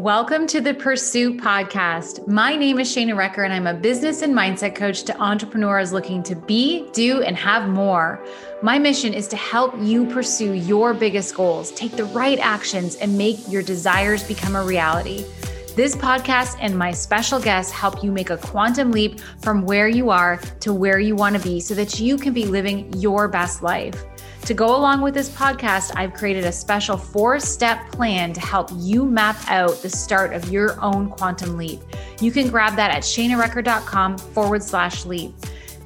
Welcome to the Pursuit Podcast. My name is Shana Recker, and I'm a business and mindset coach to entrepreneurs looking to be, do, and have more. My mission is to help you pursue your biggest goals, take the right actions, and make your desires become a reality. This podcast and my special guests help you make a quantum leap from where you are to where you want to be so that you can be living your best life. To go along with this podcast, I've created a special four step plan to help you map out the start of your own quantum leap. You can grab that at shanarecker.com forward slash leap.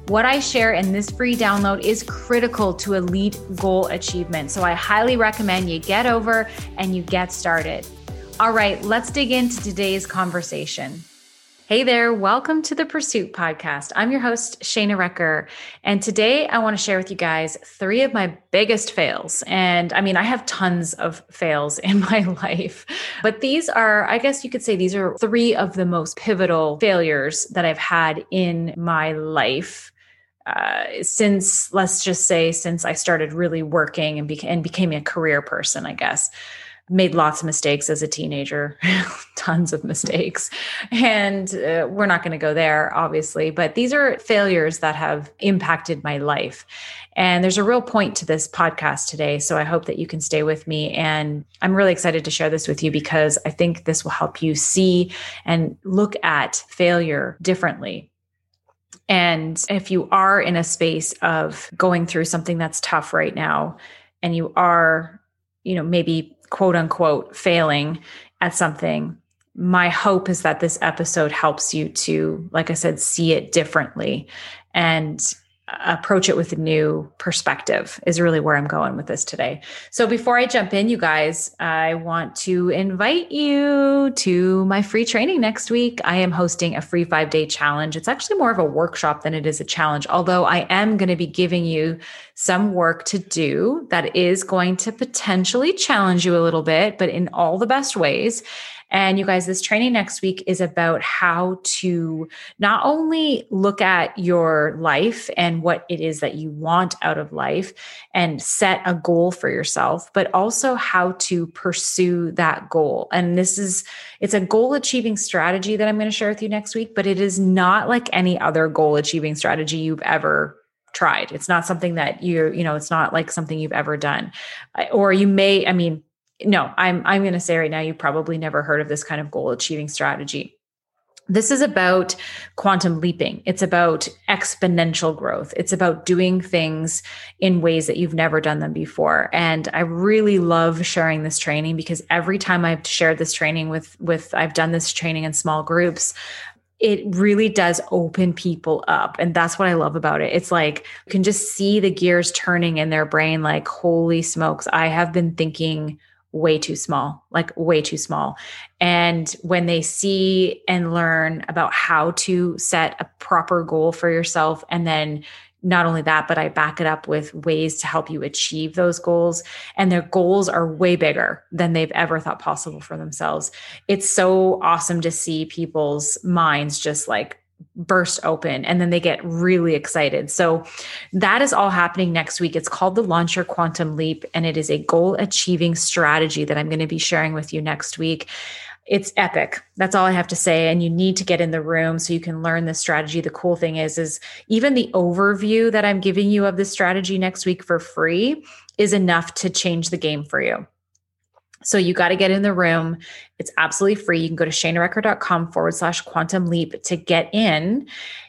What I share in this free download is critical to elite goal achievement. So I highly recommend you get over and you get started. All right, let's dig into today's conversation. Hey there, welcome to the Pursuit Podcast. I'm your host, Shana Recker. And today I want to share with you guys three of my biggest fails. And I mean, I have tons of fails in my life, but these are, I guess you could say, these are three of the most pivotal failures that I've had in my life. Uh, since, let's just say, since I started really working and, beca- and became a career person, I guess made lots of mistakes as a teenager, tons of mistakes. And uh, we're not going to go there, obviously, but these are failures that have impacted my life. And there's a real point to this podcast today. So I hope that you can stay with me. And I'm really excited to share this with you because I think this will help you see and look at failure differently. And if you are in a space of going through something that's tough right now, and you are, you know, maybe quote unquote failing at something, my hope is that this episode helps you to, like I said, see it differently. And approach it with a new perspective is really where I'm going with this today. So before I jump in, you guys, I want to invite you to my free training next week. I am hosting a free five day challenge. It's actually more of a workshop than it is a challenge, although I am going to be giving you some work to do that is going to potentially challenge you a little bit, but in all the best ways. And you guys, this training next week is about how to not only look at your life and what it is that you want out of life and set a goal for yourself, but also how to pursue that goal. And this is, it's a goal achieving strategy that I'm going to share with you next week, but it is not like any other goal achieving strategy you've ever tried. It's not something that you, you know, it's not like something you've ever done. Or you may, I mean, no, I'm I'm going to say right now you probably never heard of this kind of goal achieving strategy. This is about quantum leaping. It's about exponential growth. It's about doing things in ways that you've never done them before. And I really love sharing this training because every time I've shared this training with with I've done this training in small groups, it really does open people up. And that's what I love about it. It's like you can just see the gears turning in their brain like, holy smokes, I have been thinking way too small, like way too small. And when they see and learn about how to set a proper goal for yourself, and then not only that, but I back it up with ways to help you achieve those goals. And their goals are way bigger than they've ever thought possible for themselves. It's so awesome to see people's minds just like burst open and then they get really excited. So that is all happening next week. It's called the Launch Your Quantum Leap and it is a goal achieving strategy that I'm going to be sharing with you next week. It's epic. That's all I have to say and you need to get in the room so you can learn this strategy. The cool thing is is even the overview that I'm giving you of this strategy next week for free is enough to change the game for you. So you got to get in the room. It's absolutely free. You can go to shanarecker.com forward slash quantum leap to get in.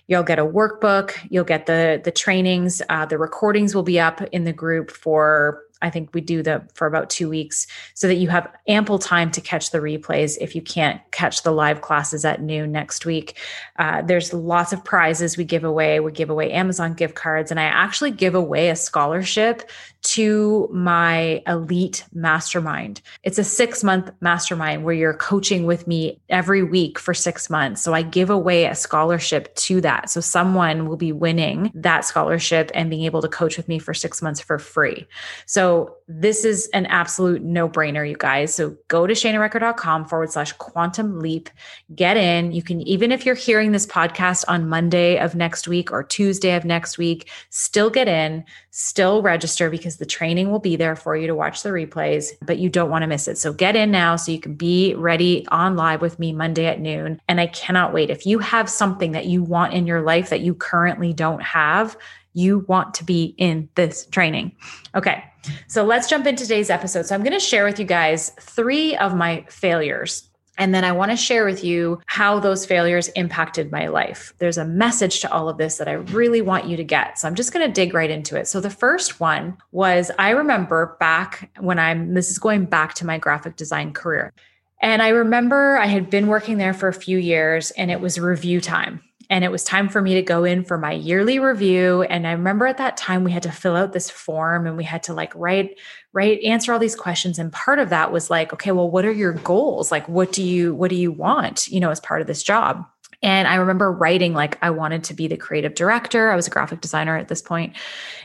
You'll get a workbook. You'll get the the trainings. Uh, the recordings will be up in the group for I think we do the for about two weeks so that you have ample time to catch the replays if you can't catch the live classes at noon next week. Uh, there's lots of prizes we give away. We give away Amazon gift cards, and I actually give away a scholarship to my elite mastermind. It's a six month mastermind where you're coaching with me every week for six months. So I give away a scholarship to that. So someone will be winning that scholarship and being able to coach with me for six months for free. So So this is an absolute no brainer, you guys. So go to shanarecker.com forward slash quantum leap. Get in. You can, even if you're hearing this podcast on Monday of next week or Tuesday of next week, still get in, still register because the training will be there for you to watch the replays, but you don't want to miss it. So get in now so you can be ready on live with me Monday at noon. And I cannot wait. If you have something that you want in your life that you currently don't have, you want to be in this training. Okay, so let's jump into today's episode. So I'm going to share with you guys three of my failures. And then I want to share with you how those failures impacted my life. There's a message to all of this that I really want you to get. So I'm just going to dig right into it. So the first one was I remember back when I'm, this is going back to my graphic design career. And I remember I had been working there for a few years and it was review time and it was time for me to go in for my yearly review. And i remember at that time we had to fill out this form and we had to like write write answer all these questions. And part of that was like okay well what are your goals? Like what do you what do you want you know as part of this job and I remember writing like I wanted to be the creative director. I was a graphic designer at this point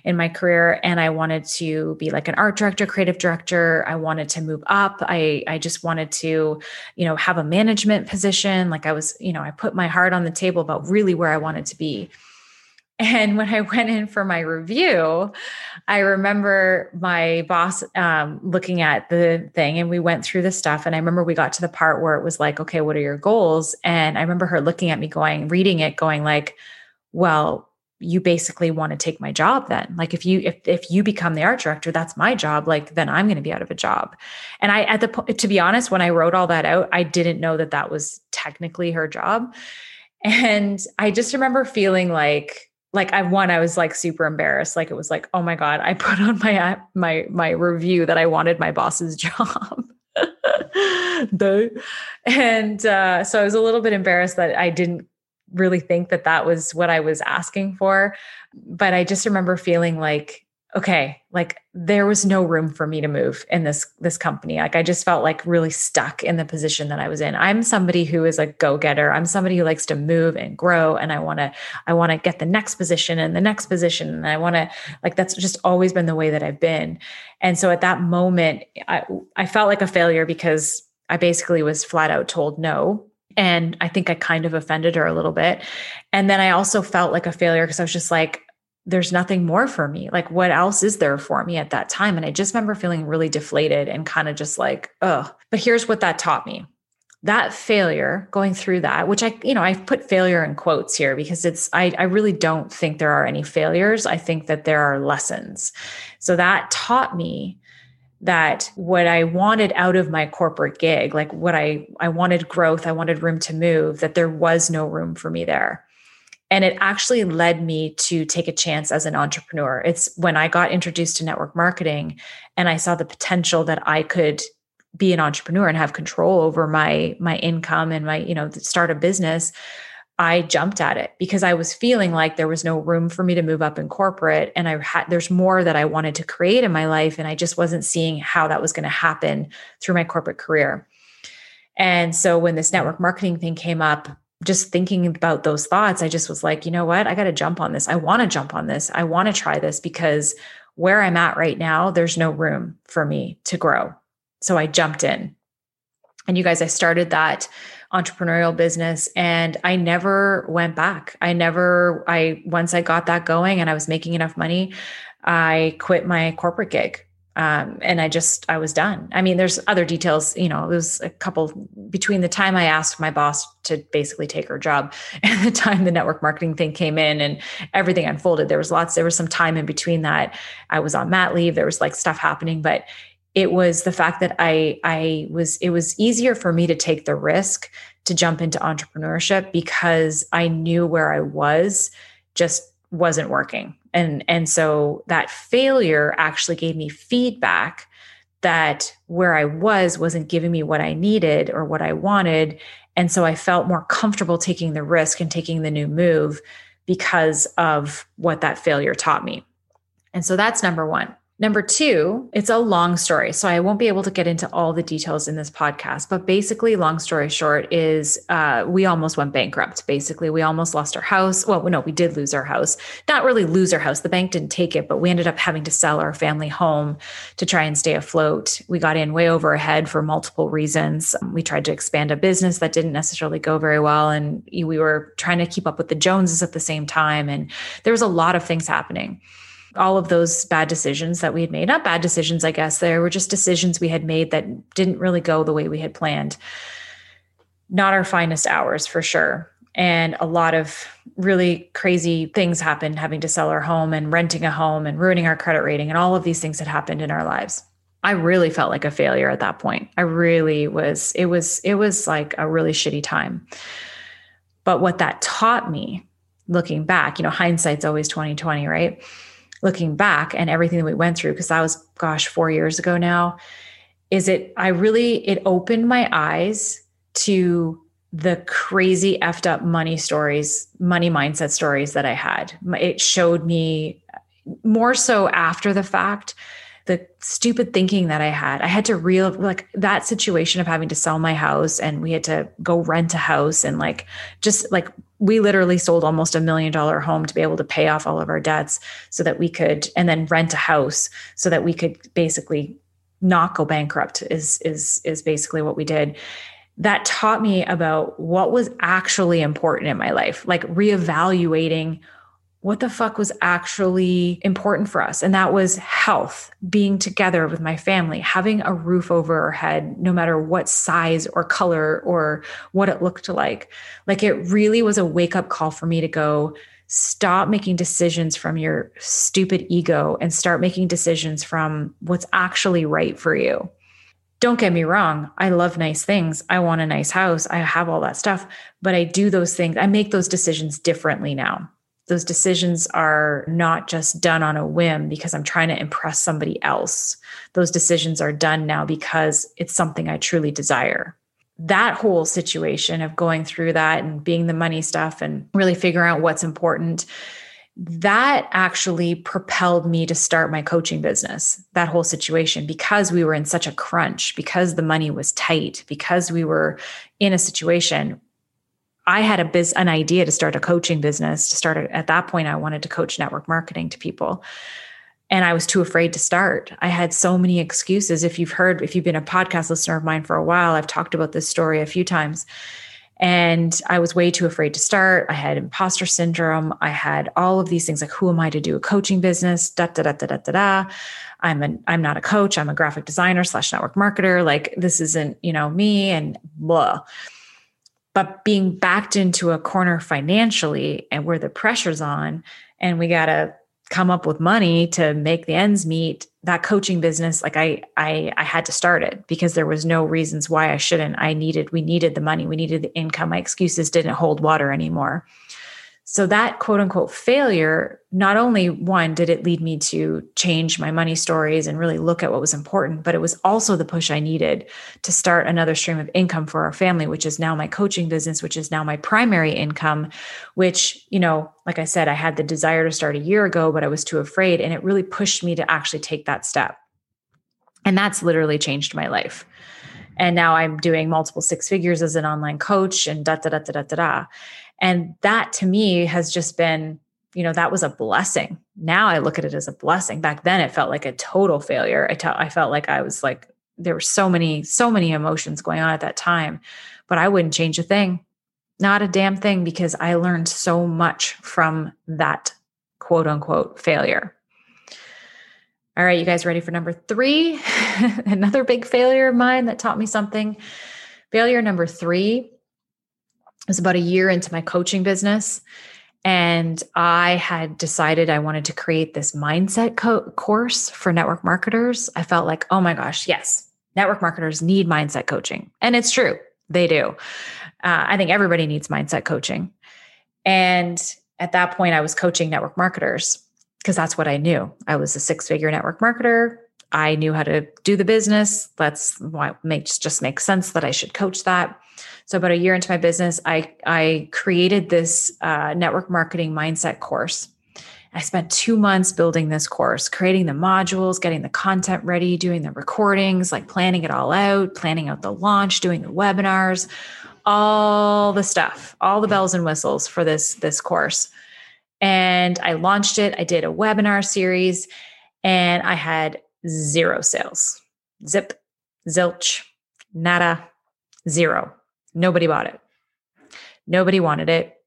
in my career and I wanted to be like an art director, creative director. I wanted to move up. I I just wanted to, you know, have a management position. Like I was, you know, I put my heart on the table about really where I wanted to be. And when I went in for my review, I remember my boss um, looking at the thing and we went through the stuff. And I remember we got to the part where it was like, okay, what are your goals? And I remember her looking at me going, reading it, going like, well, you basically want to take my job then like if you if if you become the art director that's my job like then i'm going to be out of a job and i at the point, to be honest when i wrote all that out i didn't know that that was technically her job and i just remember feeling like like I won, I was like super embarrassed. Like it was like oh my god I put on my my my review that I wanted my boss's job. And uh, so I was a little bit embarrassed that I didn't really think that that was what I was asking for. But I just remember feeling like okay like there was no room for me to move in this this company. Like i just felt like really stuck in the position that i was in. I'm somebody who is a go-getter. I'm somebody who likes to move and grow and i want to i want to get the next position and the next position and i want to like that's just always been the way that i've been. And so at that moment i i felt like a failure because i basically was flat out told no and I think I kind of offended her a little bit. And then I also felt like a failure because I was just like, there's nothing more for me. Like, what else is there for me at that time? And I just remember feeling really deflated and kind of just like, oh, but here's what that taught me. That failure, going through that, which I, you know, I've put failure in quotes here because it's, I, I really don't think there are any failures. I think that there are lessons. So that taught me that what I wanted out of my corporate gig, like what I, I wanted growth, I wanted room to move, that there was no room for me there and it actually led me to take a chance as an entrepreneur. It's when I got introduced to network marketing and I saw the potential that I could be an entrepreneur and have control over my my income and my, you know, start a business. I jumped at it because I was feeling like there was no room for me to move up in corporate and I had there's more that I wanted to create in my life and I just wasn't seeing how that was going to happen through my corporate career. And so when this network marketing thing came up, just thinking about those thoughts, I just was like, you know what? I got to jump on this. I want to jump on this. I want to try this because where I'm at right now, there's no room for me to grow. So I jumped in. And you guys, I started that entrepreneurial business and I never went back. I never, I, once I got that going and I was making enough money, I quit my corporate gig um, and I just I was done. I mean, there's other details. You know, there's a couple between the time I asked my boss to basically take her job and the time the network marketing thing came in and everything unfolded. There was lots. There was some time in between that. I was on mat leave. There was like stuff happening, but it was the fact that I I was it was easier for me to take the risk to jump into entrepreneurship because I knew where I was just wasn't working and and so that failure actually gave me feedback that where i was wasn't giving me what i needed or what i wanted. And so i felt more comfortable taking the risk and taking the new move because of what that failure taught me. And so that's number 1 Number two, it's a long story. So I won't be able to get into all the details in this podcast. But basically, long story short, is uh, we almost went bankrupt. Basically, we almost lost our house. Well, no, we did lose our house. Not really lose our house. The bank didn't take it, but we ended up having to sell our family home to try and stay afloat. We got in way over ahead for multiple reasons. We tried to expand a business that didn't necessarily go very well. And we were trying to keep up with the Joneses at the same time. And there was a lot of things happening all of those bad decisions that we had made, not bad decisions, I guess, there were just decisions we had made that didn't really go the way we had planned. Not our finest hours for sure. And a lot of really crazy things happened having to sell our home and renting a home and ruining our credit rating. And all of these things had happened in our lives. I really felt like a failure at that point. I really was, it was, it was like a really shitty time. But what that taught me looking back, you know, hindsight's always 2020, right? Looking back and everything that we went through, because that was, gosh, four years ago now, is it, I really, it opened my eyes to the crazy effed up money stories, money mindset stories that I had. It showed me uh, more so after the fact the stupid thinking that I had. I had to real like that situation of having to sell my house and we had to go rent a house and like just like we literally sold almost a million dollar home to be able to pay off all of our debts so that we could and then rent a house so that we could basically not go bankrupt is is is basically what we did. That taught me about what was actually important in my life like reevaluating what the fuck was actually important for us. And that was health, being together with my family, having a roof over our head, no matter what size or color or what it looked like. Like it really was a wake up call for me to go, stop making decisions from your stupid ego and start making decisions from what's actually right for you. Don't get me wrong. I love nice things. I want a nice house. I have all that stuff, but I do those things. I make those decisions differently now those decisions are not just done on a whim because I'm trying to impress somebody else. Those decisions are done now because it's something I truly desire. That whole situation of going through that and being the money stuff and really figuring out what's important, that actually propelled me to start my coaching business. That whole situation, because we were in such a crunch, because the money was tight, because we were in a situation I had a biz an idea to start a coaching business. To start at that point, I wanted to coach network marketing to people. And I was too afraid to start. I had so many excuses. If you've heard, if you've been a podcast listener of mine for a while, I've talked about this story a few times. And I was way too afraid to start. I had imposter syndrome. I had all of these things like, who am I to do a coaching business? Da da da da da da da. I'm an I'm not a coach. I'm a graphic designer slash network marketer. Like this isn't, you know, me and blah but being backed into a corner financially and where the pressure's on and we got to come up with money to make the ends meet that coaching business like I, I i had to start it because there was no reasons why i shouldn't. I needed we needed the money. We needed the income. My excuses didn't hold water anymore so that quote unquote failure, not only one, did it lead me to change my money stories and really look at what was important, but it was also the push I needed to start another stream of income for our family, which is now my coaching business, which is now my primary income, which, you know, like I said, I had the desire to start a year ago, but I was too afraid. And it really pushed me to actually take that step. And that's literally changed my life. And now I'm doing multiple six figures as an online coach and da da da da da da. da. And that to me has just been, you know, that was a blessing. Now I look at it as a blessing. Back then it felt like a total failure. I, t- I felt like I was like, there were so many, so many emotions going on at that time, but I wouldn't change a thing, not a damn thing, because I learned so much from that quote unquote failure. All right, you guys ready for number three? Another big failure of mine that taught me something. Failure number three was about a year into my coaching business. And I had decided I wanted to create this mindset co- course for network marketers. I felt like, oh my gosh, yes, network marketers need mindset coaching. And it's true, they do. Uh, I think everybody needs mindset coaching. And at that point, I was coaching network marketers because that's what I knew. I was a six figure network marketer. I knew how to do the business. That's why it makes just makes sense that I should coach that. So about a year into my business, I I created this uh, network marketing mindset course, I spent two months building this course, creating the modules, getting the content ready, doing the recordings, like planning it all out, planning out the launch, doing the webinars, all the stuff, all the bells and whistles for this this course. And I launched it. I did a webinar series and I had zero sales. Zip, zilch, nada, zero. Nobody bought it. Nobody wanted it.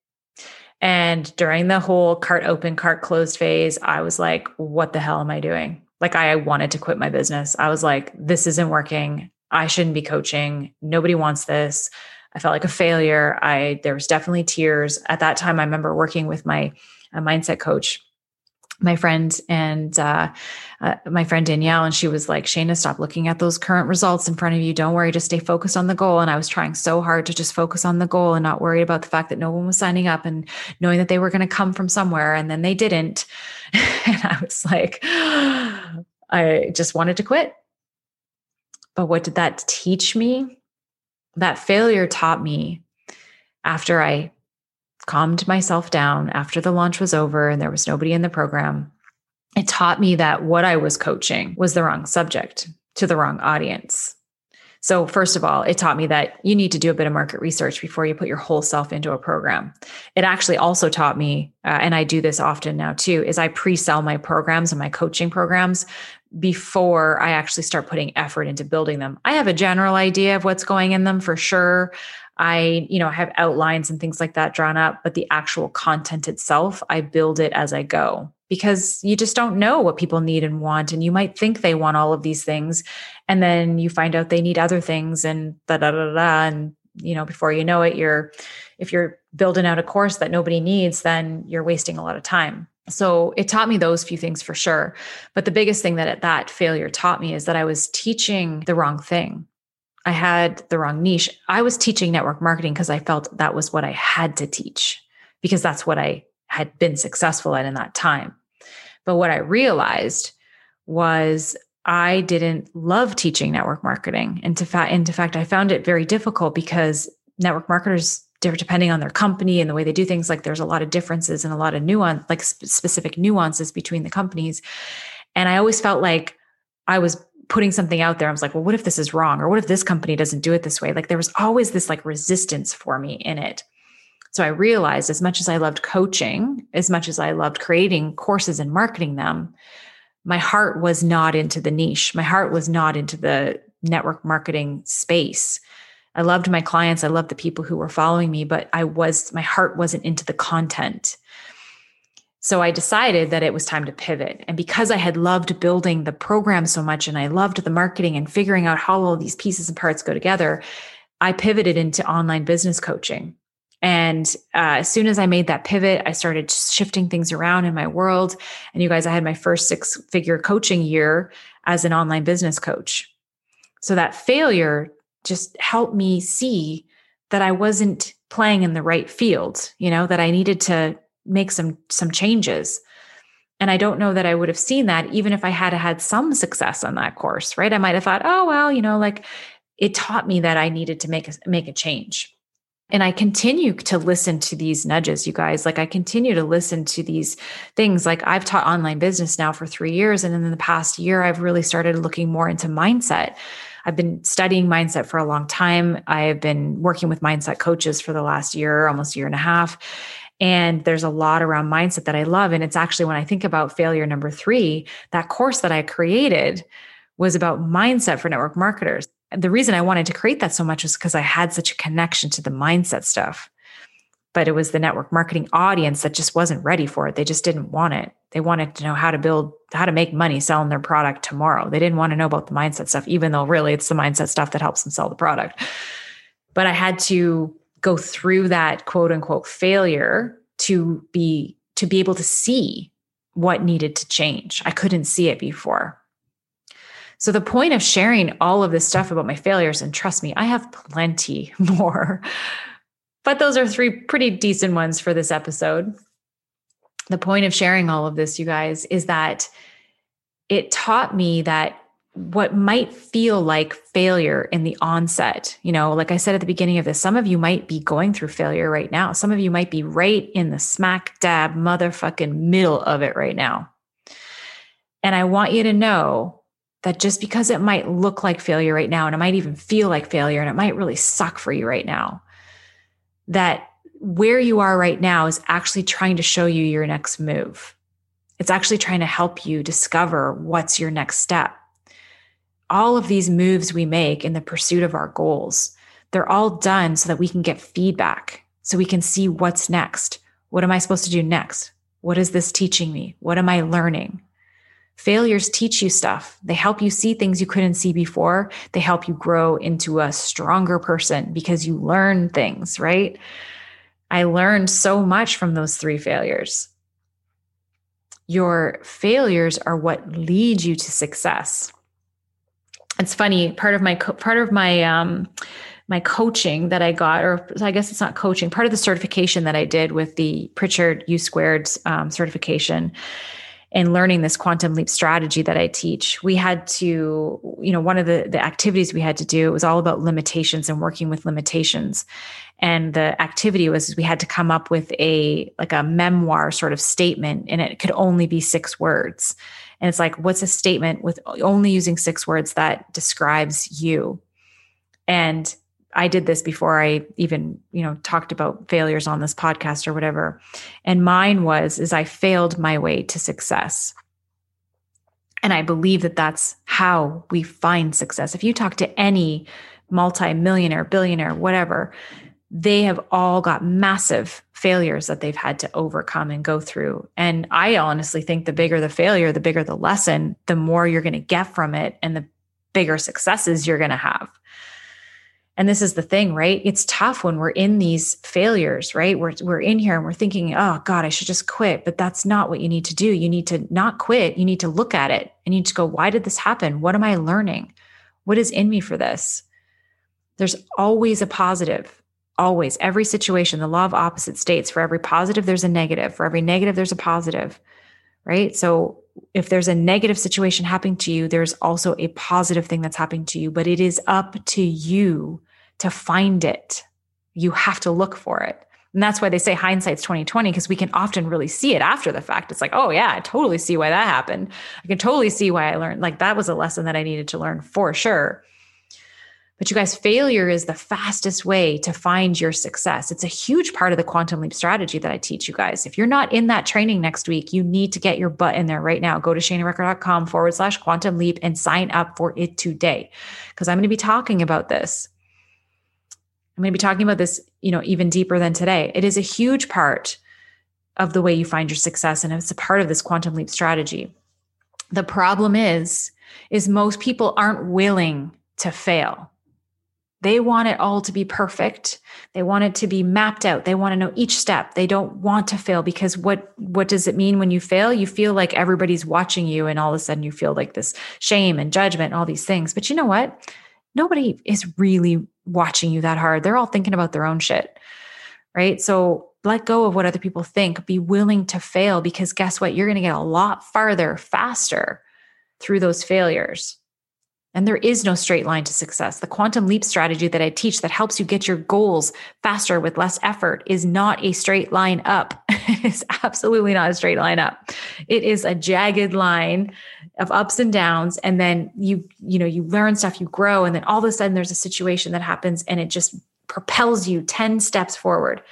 And during the whole cart open, cart closed phase, I was like, what the hell am I doing? Like, I wanted to quit my business. I was like, this isn't working. I shouldn't be coaching. Nobody wants this. I felt like a failure. I there was definitely tears. At that time, I remember working with my mindset coach my friend and uh, uh, my friend Danielle, and she was like, Shana, stop looking at those current results in front of you. Don't worry, just stay focused on the goal. And I was trying so hard to just focus on the goal and not worry about the fact that no one was signing up and knowing that they were going to come from somewhere and then they didn't. and I was like, I just wanted to quit. But what did that teach me? That failure taught me after I calmed myself down after the launch was over and there was nobody in the program. It taught me that what I was coaching was the wrong subject to the wrong audience. So, first of all, it taught me that you need to do a bit of market research before you put your whole self into a program. It actually also taught me, uh, and I do this often now too, is I pre sell my programs and my coaching programs before I actually start putting effort into building them. I have a general idea of what's going in them for sure. I, you know, have outlines and things like that drawn up, but the actual content itself, I build it as I go because you just don't know what people need and want. And you might think they want all of these things. And then you find out they need other things and da da da da. And, you know, before you know it, you're, if you're building out a course that nobody needs, then you're wasting a lot of time. So it taught me those few things for sure. But the biggest thing that that failure taught me is that I was teaching the wrong thing. I had the wrong niche. I was teaching network marketing because I felt that was what I had to teach because that's what I had been successful at in that time. But what I realized was I didn't love teaching network marketing. And to, fa- to fact, I found it very difficult because network marketers, depending on their company and the way they do things, like there's a lot of differences and a lot of nuance, like sp- specific nuances between the companies. And I always felt like I was putting something out there, I was like, well, what if this is wrong? Or what if this company doesn't do it this way? Like there was always this like resistance for me in it. So I realized as much as I loved coaching, as much as I loved creating courses and marketing them, my heart was not into the niche. My heart was not into the network marketing space. I loved my clients. I loved the people who were following me, but I was, my heart wasn't into the content. So I decided that it was time to pivot. And because I had loved building the program so much and I loved the marketing and figuring out how all these pieces and parts go together, I pivoted into online business coaching. And uh, as soon as I made that pivot, I started shifting things around in my world. And you guys, I had my first six figure coaching year as an online business coach. So that failure just helped me see that I wasn't playing in the right field, you know, that I needed to make some some changes. And i don't know that i would have seen that even if i had had some success on that course right? I might have thought oh well you know like it taught me that i needed to make a make a change. And i continue to listen to these nudges you guys. Like i continue to listen to these things. Like i've taught online business now for 3 years and in the past year i've really started looking more into mindset. I've been studying mindset for a long time. I've been working with mindset coaches for the last year, almost year and a half. And there's a lot around mindset that I love. And it's actually when I think about failure number three, that course that I created was about mindset for network marketers. And the reason I wanted to create that so much was because I had such a connection to the mindset stuff. But it was the network marketing audience that just wasn't ready for it. They just didn't want it. They wanted to know how to build, how to make money selling their product tomorrow. They didn't want to know about the mindset stuff, even though really it's the mindset stuff that helps them sell the product. But I had to go through that quote unquote failure to be to be able to see what needed to change. I couldn't see it before. So the point of sharing all of this stuff about my failures and trust me, I have plenty more. But those are three pretty decent ones for this episode. The point of sharing all of this, you guys, is that it taught me that what might feel like failure in the onset. You know, like I said at the beginning of this, some of you might be going through failure right now. Some of you might be right in the smack dab motherfucking middle of it right now. And I want you to know that just because it might look like failure right now, and it might even feel like failure, and it might really suck for you right now, that where you are right now is actually trying to show you your next move. It's actually trying to help you discover what's your next step all of these moves we make in the pursuit of our goals, they're all done so that we can get feedback, so we can see what's next. What am I supposed to do next? What is this teaching me? What am I learning? Failures teach you stuff. They help you see things you couldn't see before. They help you grow into a stronger person because you learn things, right? I learned so much from those three failures. Your failures are what lead you to success it's funny part of my part of my um my coaching that I got, or I guess it's not coaching, part of the certification that I did with the Pritchard U squared um, certification and learning this quantum leap strategy that I teach, we had to, you know, one of the, the activities we had to do, it was all about limitations and working with limitations. And the activity was we had to come up with a like a memoir sort of statement, and it could only be six words. And it's like, what's a statement with only using six words that describes you? And I did this before I even, you know, talked about failures on this podcast or whatever. And mine was is I failed my way to success. And I believe that that's how we find success. If you talk to any multi-millionaire, billionaire, whatever, they have all got massive failures that they've had to overcome and go through. And I honestly think the bigger the failure, the bigger the lesson, the more you're going to get from it and the bigger successes you're going to have. And this is the thing, right? It's tough when we're in these failures, right? We're, we're in here and we're thinking, oh God, I should just quit. But that's not what you need to do. You need to not quit. You need to look at it and you need to go, why did this happen? What am I learning? What is in me for this? There's always a positive always every situation the law of opposite states for every positive there's a negative for every negative there's a positive right so if there's a negative situation happening to you there's also a positive thing that's happening to you but it is up to you to find it. You have to look for it. And that's why they say hindsight's 2020 because we can often really see it after the fact. It's like oh yeah i totally see why that happened. I can totally see why i learned like that was a lesson that i needed to learn for sure but you guys, failure is the fastest way to find your success. It's a huge part of the quantum leap strategy that I teach you guys. If you're not in that training next week, you need to get your butt in there right now. Go to shanarecker.com forward slash quantum leap and sign up for it today. Because I'm going to be talking about this. I'm going to be talking about this, you know, even deeper than today. It is a huge part of the way you find your success. And it's a part of this quantum leap strategy. The problem is, is most people aren't willing to fail they want it all to be perfect. They want it to be mapped out. They want to know each step. They don't want to fail because what what does it mean when you fail? You feel like everybody's watching you and all of a sudden you feel like this shame and judgment and all these things. But you know what? Nobody is really watching you that hard. They're all thinking about their own shit. Right? So let go of what other people think. Be willing to fail because guess what? You're going to get a lot farther faster through those failures. And there is no straight line to success. The quantum leap strategy that I teach that helps you get your goals faster with less effort is not a straight line up. it's absolutely not a straight line up. It is a jagged line of ups and downs. And then you, you know, you learn stuff, you grow, and then all of a sudden there's a situation that happens and it just propels you 10 steps forward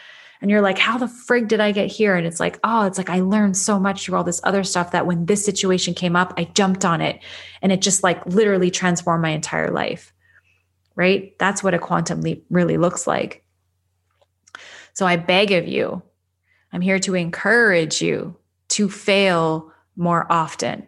and you're like, how the frig did I get here? And it's like, oh, it's like I learned so much through all this other stuff that when this situation came up, I jumped on it and it just like literally transformed my entire life. Right? That's what a quantum leap really looks like. So I beg of you, I'm here to encourage you to fail more often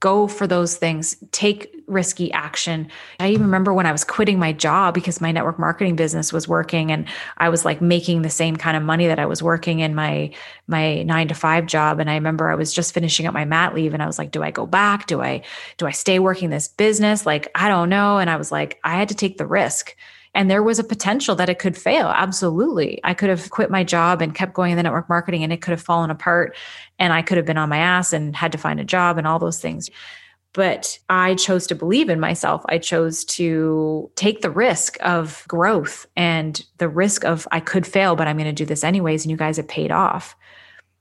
go for those things, take risky action. I even remember when I was quitting my job because my network marketing business was working and I was like making the same kind of money that I was working in my my 9 to 5 job and I remember I was just finishing up my mat leave and I was like do I go back? Do I do I stay working this business? Like I don't know and I was like I had to take the risk. And there was a potential that it could fail. Absolutely. I could have quit my job and kept going in the network marketing and it could have fallen apart and I could have been on my ass and had to find a job and all those things. but I chose to believe in myself. I chose to take the risk of growth and the risk of I could fail, but I'm going to do this anyways. And you guys have paid off.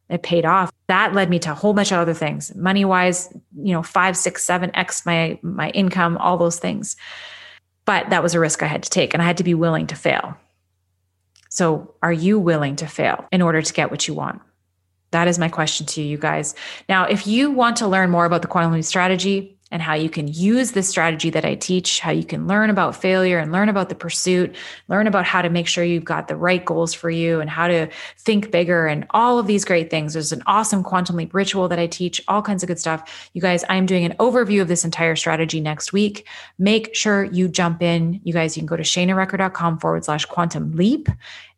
It paid off. That led me to a whole bunch of other things, money wise, you know, five, six, seven X my my income, all those things. But that was a risk I had to take and I had to be willing to fail. So, are you willing to fail in order to get what you want? That is my question to you, you guys. Now, if you want to learn more about the quantum leap strategy, and how you can use this strategy that I teach, how you can learn about failure and learn about the pursuit, learn about how to make sure you've got the right goals for you and how to think bigger and all of these great things. There's an awesome quantum leap ritual that I teach, all kinds of good stuff. You guys, I'm doing an overview of this entire strategy next week. Make sure you jump in. You guys, you can go to shanarecker.com forward slash quantum leap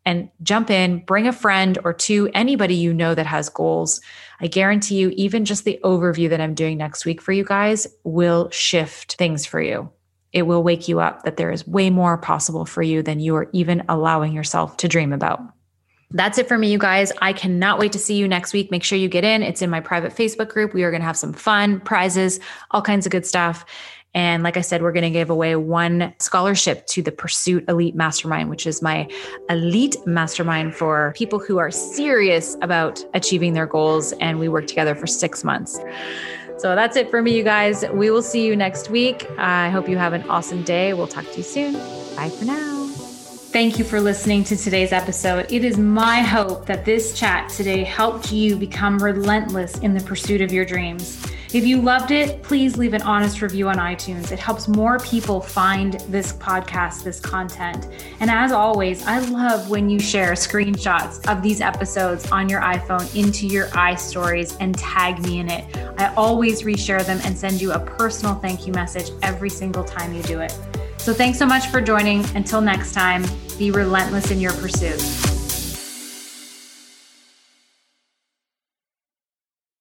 and jump in, bring a friend or two, anybody you know that has goals. I guarantee you, even just the overview that I'm doing next week for you guys will shift things for you. It will wake you up that there is way more possible for you than you are even allowing yourself to dream about. That's it for me, you guys. I cannot wait to see you next week. Make sure you get in. It's in my private Facebook group. We are going to have some fun, prizes, all kinds of good stuff. And like I said, we're going to give away one scholarship to the Pursuit Elite Mastermind, which is my elite mastermind for people who are serious about achieving their goals. And we work together for six months. So that's it for me, you guys. We will see you next week. I hope you have an awesome day. We'll talk to you soon. Bye for now. Thank you for listening to today's episode. It is my hope that this chat today helped you become relentless in the pursuit of your dreams. If you loved it, please leave an honest review on iTunes. It helps more people find this podcast, this content. And as always, I love when you share screenshots of these episodes on your iPhone into your iStories and tag me in it. I always reshare them and send you a personal thank you message every single time you do it. So thanks so much for joining. Until next time, be relentless in your pursuit.